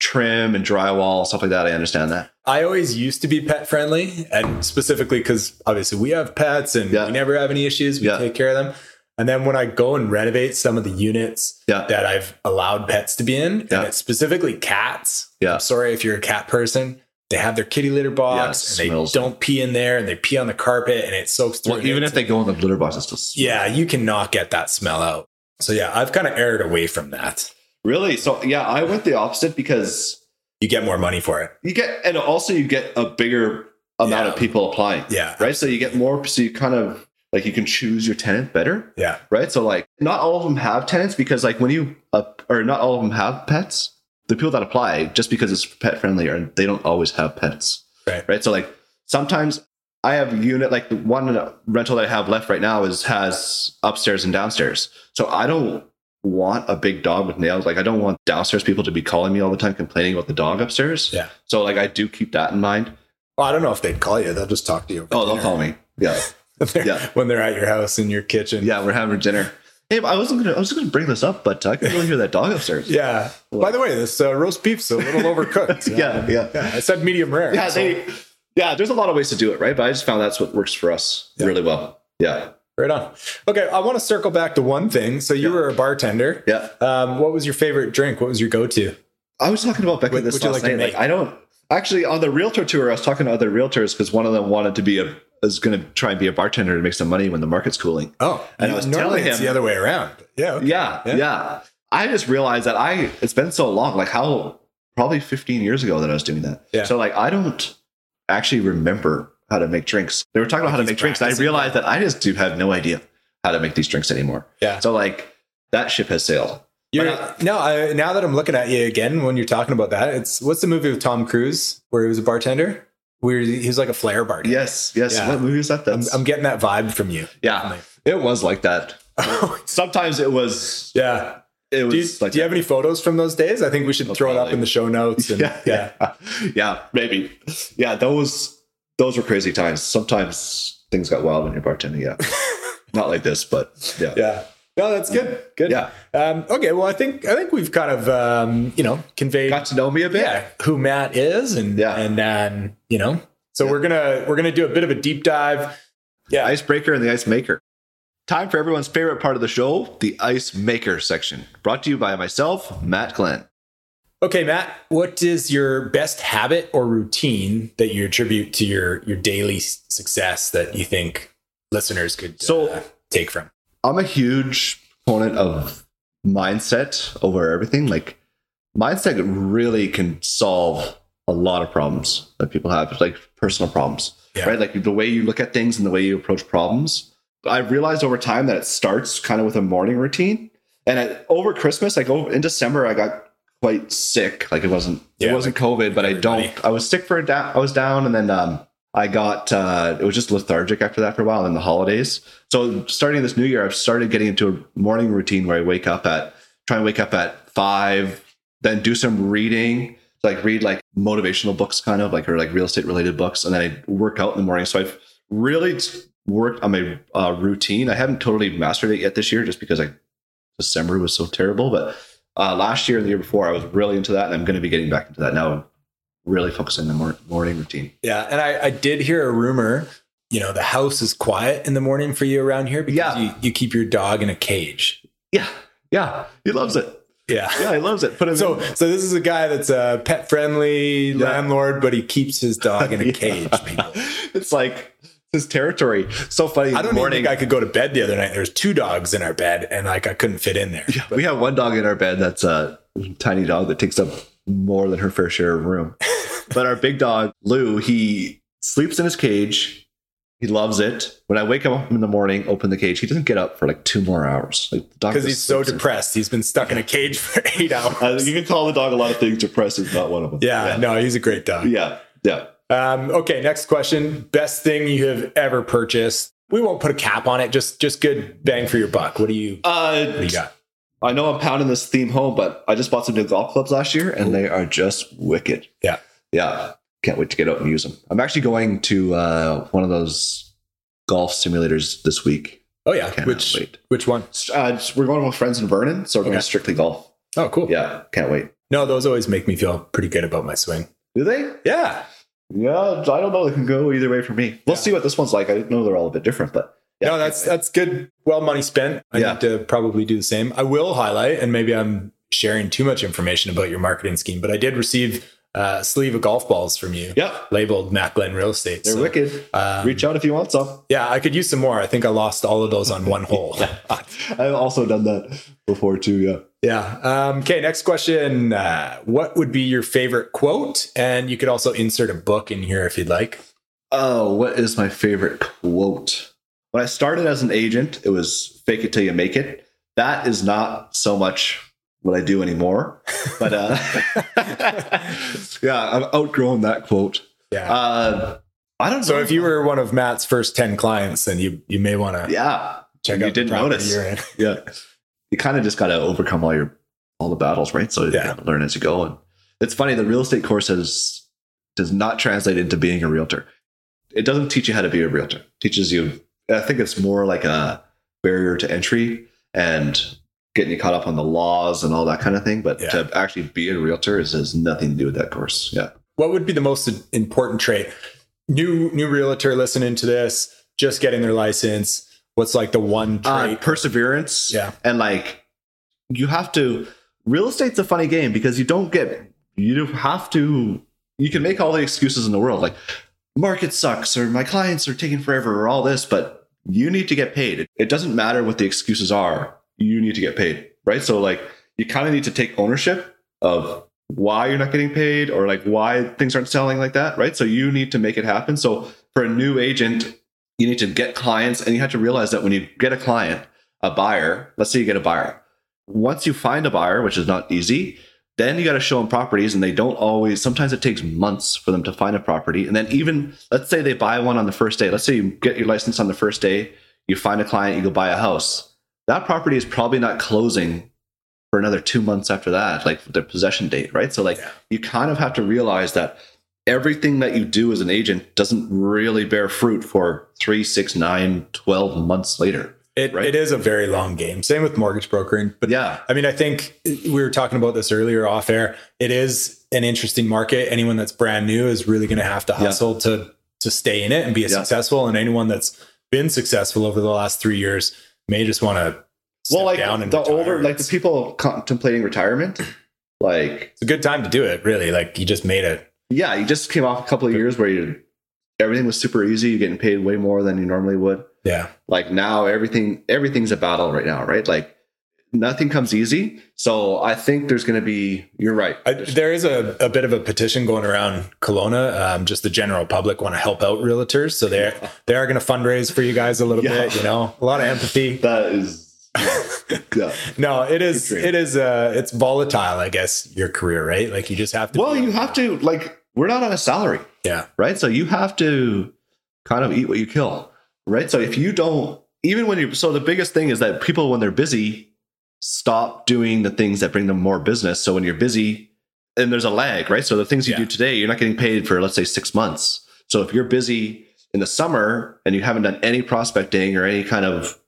trim and drywall stuff like that. I understand that. I always used to be pet friendly, and specifically because obviously we have pets and Yeah. we never have any issues. We Yeah. take care of them. And then when I go and renovate some of the units Yeah. that I've allowed pets to be in, and it's specifically cats. Yeah. I'm sorry if you're a cat person. They have their kitty litter box Yeah, and they don't pee in there and they pee on the carpet and it soaks through. Well, even if they go in the litter box, it's still smells. yeah, you cannot get that smell out. So yeah, I've kind of erred away from that. Really? So yeah, I went the opposite because You get more money for it. you get, and also you get a bigger amount Yeah. of people applying. Yeah. Right. So you get more. So you kind of like you can choose your tenant better. Yeah. Right. So like not all of them have tenants because like when you uh, or not all of them have pets. The people that apply just because it's pet friendly or they don't always have pets. Right. Right. So like sometimes I have a unit like the one rental that I have left right now is has upstairs and downstairs. So I don't want a big dog with nails. Like I don't want downstairs people to be calling me all the time complaining about the dog upstairs. Yeah. So like I do keep that in mind. Well, I don't know if they'd call you. They'll just talk to you. Oh, they'll dinner. call me. Yeah. <laughs> Yeah. when they're at your house in your kitchen. Yeah, we're having dinner. Hey, I wasn't gonna. I was gonna bring this up, but I can really hear that dog upstairs. <laughs> Yeah. By the way, this uh, roast beef's a little <laughs> overcooked. Yeah, yeah. Yeah, I said medium rare. Yeah, so- they. Yeah, there's a lot of ways to do it, right? But I just found that's what works for us Yeah. really well. Yeah, right on. Okay, I want to circle back to one thing. So you Yeah. were a bartender. yeah. Um, what was your favorite drink? What was your go-to? I was talking about Becky What this last like night. Like. I don't actually on the realtor tour. I was talking to other realtors because one of them wanted to be a is going to try and be a bartender to make some money when the market's cooling. Oh, And I was telling it's him- the other way around. Yeah. okay. Yeah, Yeah. yeah, I just realized that I it's been so long. Like how probably 15 years ago that I was doing that. Yeah. So like I don't actually remember how to make drinks. They were talking about how to make drinks. And I realized that I just do have no idea how to make these drinks anymore. Yeah. So like that ship has sailed. You're, But no, I, now that I'm looking at you again, when you're talking about that, it's what's the movie with Tom Cruise where he was a bartender? Where he was like a flair bartender. Yes, yes. Yeah. What movie is that? I'm, I'm getting that vibe from you. yeah. It was like that. <laughs> Sometimes it was. yeah. It was Do you, like do you have any photos from those days? I think we should throw it up in the show notes. And, <laughs> yeah, yeah, <laughs> yeah, maybe. Yeah, those those were crazy times. Sometimes things got wild when you're bartending. Yeah, not like this, but yeah, Yeah. No, that's good. Good. Yeah. Um, okay. Well, I think I think we've kind of um, you know conveyed Got to know me a bit. yeah who Matt is and Yeah. and then you know so Yeah. we're gonna we're gonna do a bit of a deep dive. Yeah. Icebreaker and the ice maker. Time for everyone's favorite part of the show, the ice maker section. Brought to you by myself, Matt Glen. Okay, Matt. What is your best habit or routine that you attribute to your your daily success that you think listeners could So- uh, take from? I'm a huge proponent of mindset over everything. Like mindset really can solve a lot of problems that people have, like personal problems, Yeah. right? Like the way you look at things and the way you approach problems. I've realized over time that it starts kind of with a morning routine. And at, over Christmas, like over, in December, I got quite sick. Like it wasn't, Yeah, it wasn't COVID, but I don't, I was sick for a da- I was down and then, um, I got uh, it was just lethargic after that for a while, then the holidays. So starting this new year, I've started getting into a morning routine where I wake up at try and wake up at five, then do some reading, like read like motivational books, kind of like or like real estate related books, and then I work out in the morning. So I've really worked on my uh, routine. I haven't totally mastered it yet this year, just because I December was so terrible. But uh, last year and the year before, I was really into that, and I'm going to be getting back into that now. Really focusing on the mor- morning routine. Yeah, and I, I did hear a rumor. You know, the house is quiet in the morning for you around here because Yeah. you, you keep your dog in a cage. Yeah, yeah, he loves it. Yeah. Yeah, he loves it. Put him So, in. so this is a guy that's a pet friendly Yeah. landlord, but he keeps his dog in a <laughs> Yeah. cage. People. It's like his territory. So funny. I don't even morning. think I could go to bed the other night. There's two dogs in our bed, and like I couldn't fit in there. Yeah, but. we have one dog in our bed that's a tiny dog that takes up more than her fair share of room. <laughs> but our big dog, Lou, he sleeps in his cage. He loves it. When I wake him up in the morning, open the cage, he doesn't get up for like two more hours. Like Because just he's so sleeps in- depressed. He's been stuck in a cage for <laughs> eight hours. Uh, you can call the dog a lot of things. Depressed is not one of them. yeah, no, he's a great dog. yeah, yeah. Um, okay, next question. Best thing you have ever purchased. We won't put a cap on it. Just just good bang for your buck. What do you Uh, what do you got? I know I'm pounding this theme home, but I just bought some new golf clubs last year, and they are just wicked. Yeah. yeah. Can't wait to get out and use them. I'm actually going to uh, one of those golf simulators this week. Oh yeah. Cannot Which wait. which one? Uh, we're going with friends in Vernon, so we're going Okay. strictly golf. Oh, cool. Yeah, can't wait. No, those always make me feel pretty good about my swing. Do they? Yeah. Yeah, I don't know. It can go either way for me. We'll Yeah. see what this one's like. I know they're all a bit different, but yeah, no, that's that's good. Well, money spent. I Yeah. need to probably do the same. I will highlight, and maybe I'm sharing too much information about your marketing scheme, but I did receive uh, a sleeve of golf balls from you, yeah, labeled Matt Glen Real Estate. they're So, wicked. um, Reach out if you want some. Yeah, I could use some more. I think I lost all of those on one <laughs> hole. I've also done that before too. Yeah. Yeah. Um, okay. Next question. Uh, what would be your favorite quote? And you could also insert a book in here if you'd like. Oh, what is my favorite quote? When I started as an agent, it was fake it till you make it. That is not so much what I do anymore. But uh, <laughs> yeah, I've outgrown that quote. Yeah. Uh, I don't know. so if you were one of Matt's first 10 clients, then you, you may want to yeah, check you out didn't the notice. you're in. <laughs> yeah, you kind of just got to overcome all your all the battles, right? So you Yeah. learn as you go. And it's funny, the real estate course has does not translate into being a realtor. It doesn't teach you how to be a realtor. It teaches you I think it's more like a barrier to entry and getting you caught up on the laws and all that kind of thing. But Yeah. to actually be a realtor is, has nothing to do with that course. Yeah. What would be the most important trait? New new realtor listening to this, just getting their license. What's like the one Uh, trait? perseverance. Yeah. And like you have to real estate's a funny game because you don't get you have to you can make all the excuses in the world like market sucks or my clients are taking forever or all this, but you need to get paid. It, doesn't matter what the excuses are. You need to get paid. Right. So like you kind of need to take ownership of why you're not getting paid or like why things aren't selling like that. Right. So you need to make it happen. So for a new agent, you need to get clients and you have to realize that when you get a client, a buyer, let's say you get a buyer, once you find a buyer, which is not easy, then you got to show them properties and they don't always sometimes it takes months for them to find a property. And then even let's say they buy one on the first day. Let's say you get your license on the first day you find a client you go buy a house. That property is probably not closing for another two months after that like the possession date right? So like Yeah. you kind of have to realize that everything that you do as an agent doesn't really bear fruit for three six nine 12 months later It, right? it is a very long game. Same with mortgage brokering. But yeah I mean, I think we were talking about this earlier off air. It is an interesting market. Anyone that's brand new is really going to have to Yeah. hustle to to stay in it and be Yeah. successful. And anyone that's been successful over the last three years may just want to well like down and the retire. older like the people contemplating retirement like It's a good time to do it. Really, like you just made it. yeah you just came off a couple of years where you everything was super easy you're getting paid way more than you normally would Yeah, like now everything everything's a battle right now right like nothing comes easy so i think there's going to be you're right I, there is a, a bit of a petition going around Kelowna. Um, just the general public want to help out realtors, so they are they are going to fundraise for you guys a little Yeah. bit. You know, a lot of empathy. <laughs> that is yeah. <laughs> No, it is, it is, uh it's volatile, I guess, your career, right? Like you just have to well you have to like we're not on a salary Yeah. right? So you have to kind of eat what you kill, right? So if you don't, even when you, so the biggest thing is that people, when they're busy, stop doing the things that bring them more business. So when you're busy, and there's a lag, right? So the things you Yeah. do today, you're not getting paid for, let's say, six months. So if you're busy in the summer and you haven't done any prospecting or any kind of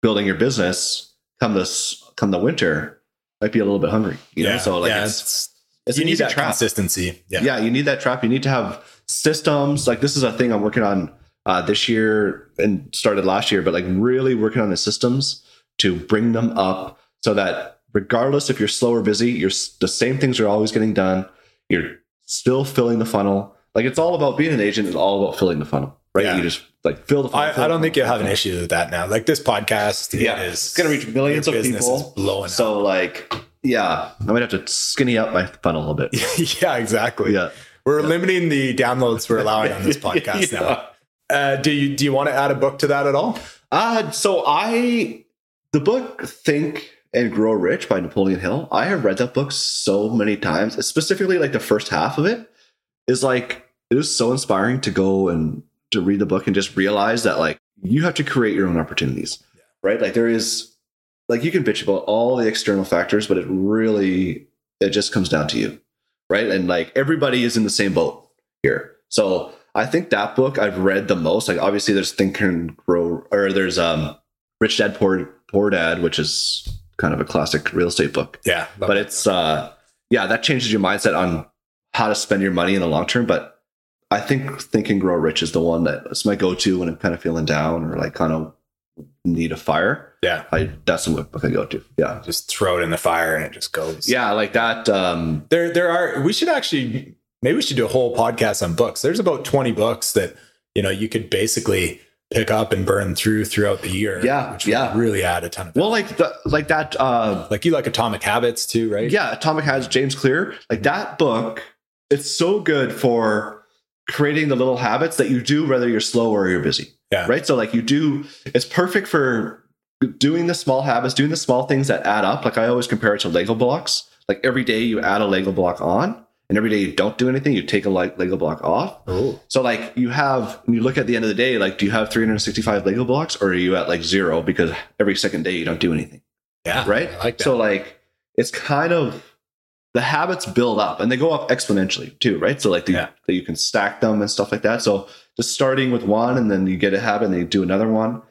building your business, come this come the winter, might be a little bit hungry. You yeah. know, so like yeah, it's, it's, it's you need that trap consistency. Yeah. yeah. you need that trap. You need to have systems. Like this is a thing I'm working on uh, this year and started last year, but like really working on the systems to bring them up so that regardless if you're slow or busy, you're the same things are always getting done. You're still filling the funnel. Like it's all about being an agent. It's all about filling the funnel, right? Yeah. You just like fill the funnel. fill I, I don't think you'll have an issue with that now. Like this podcast, Yeah, it is it's gonna reach millions of people. blowing So like, yeah, I might have to skinny up my funnel a little bit. <laughs> yeah, exactly. Yeah. We're limiting the downloads we're allowing on this <laughs> podcast Yeah. now. Uh, do you do you want to add a book to that at all? Uh, so I, the book Think and Grow Rich by Napoleon Hill, I have read that book so many times, specifically like the first half of it is like, it was so inspiring to go and to read the book and just realize that like you have to create your own opportunities, right? Like there is, like you can bitch about all the external factors, but it really, it just comes down to you, right? And like everybody is in the same boat here. So I think that book I've read the most. Like obviously there's Think and Grow or there's um Rich Dad Poor Poor Dad, which is kind of a classic real estate book. Yeah, But it's uh yeah, that changes your mindset on how to spend your money in the long term. But I think Think and Grow Rich is the one that is my go-to when I'm kind of feeling down or like kind of need a fire. yeah. I that's the book I go to. Yeah. Just throw it in the fire and it just goes. Yeah, like that. Um There, there are. We should actually, maybe we should do a whole podcast on books. There's about 20 books that you know you could basically pick up and burn through throughout the year. Yeah, which would yeah. really add a ton of. well like the, like that uh like you like Atomic Habits too, right? Yeah, Atomic has James Clear. Like that book, it's so good for creating the little habits that you do whether you're slow or you're busy. Yeah. Right. So like you do, it's perfect for doing the small habits, doing the small things that add up. Like I always compare it to Lego blocks. Like every day you add a Lego block on, and every day you don't do anything, you take a like Lego block off. Oh, So like you have when you look at the end of the day, like do you have 365 Lego blocks or are you at like zero because every second day you don't do anything? yeah. right? I like that. So like it's kind of the habits build up and they go up exponentially too, right? So like the, Yeah. that you can stack them and stuff like that. So just starting with one and then you get a habit and you do another one.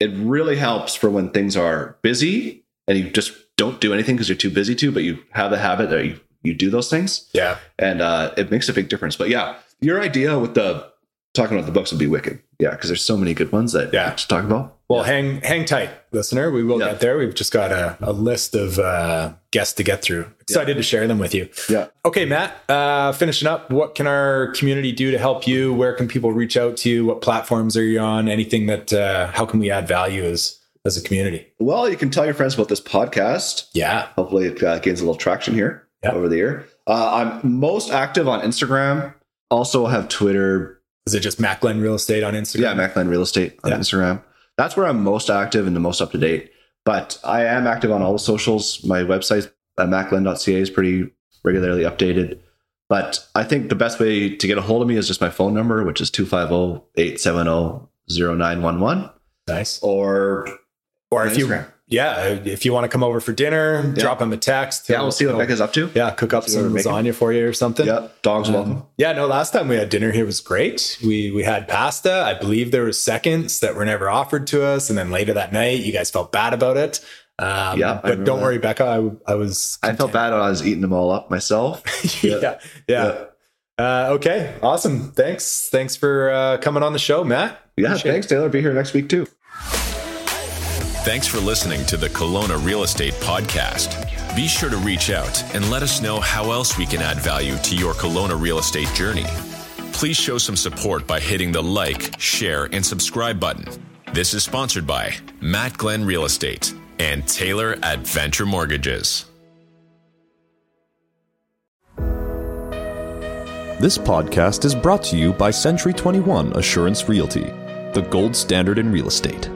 It really helps for when things are busy and you just don't do anything because you're too busy to, but you have the habit that you, you do those things. Yeah. And uh, it makes a big difference. But yeah, your idea with the talking about the books would be wicked. Yeah, because there's so many good ones that Yeah. to talk about. Well, hang hang tight, listener. We will Yeah. get there. We've just got a, a list of uh, guests to get through. Excited to share them with you. Yeah. Okay, Matt. Uh, finishing up. What can our community do to help you? Where can people reach out to you? What platforms are you on? Anything that? Uh, how can we add value as as a community? Well, you can tell your friends about this podcast. Yeah. Hopefully, it uh, gains a little traction here Yeah. over the year. Uh, I'm most active on Instagram. Also have Twitter. Is it just Glen Real Estate on Instagram? Yeah, Matt Glen Real Estate on Yeah. Instagram. That's where I'm most active and the most up to date. But I am active on all the socials. My website at mattglen.ca is pretty regularly updated. But I think the best way to get a hold of me is just my phone number, which is 250 870 0911. Nice. Or Or if you, Instagram. Yeah, if you want to come over for dinner, drop him a text. yeah, we'll see what Becca's up to. Yeah, cook up some lasagna for you or something. Yeah, dog's welcome. Um, yeah, no. Last time we had dinner here was great. We we had pasta. I believe there was seconds that were never offered to us, and then later that night, you guys felt bad about it. Um, Yeah, but don't that. worry, Becca. I, I was. I felt bad when I was eating them all up myself. <laughs> yeah, yeah. Uh, okay, awesome. Thanks, thanks for uh, coming on the show, Matt. Yeah, Appreciate thanks, Taylor. Be here next week too. Thanks for listening to the Kelowna Real Estate Podcast. Be sure to reach out and let us know how else we can add value to your Kelowna real estate journey. Please show some support by hitting the like, share, and subscribe button. This is sponsored by Matt Glen Real Estate and Taylor at Venture Mortgages. This podcast is brought to you by Century 21 Assurance Realty, the gold standard in real estate.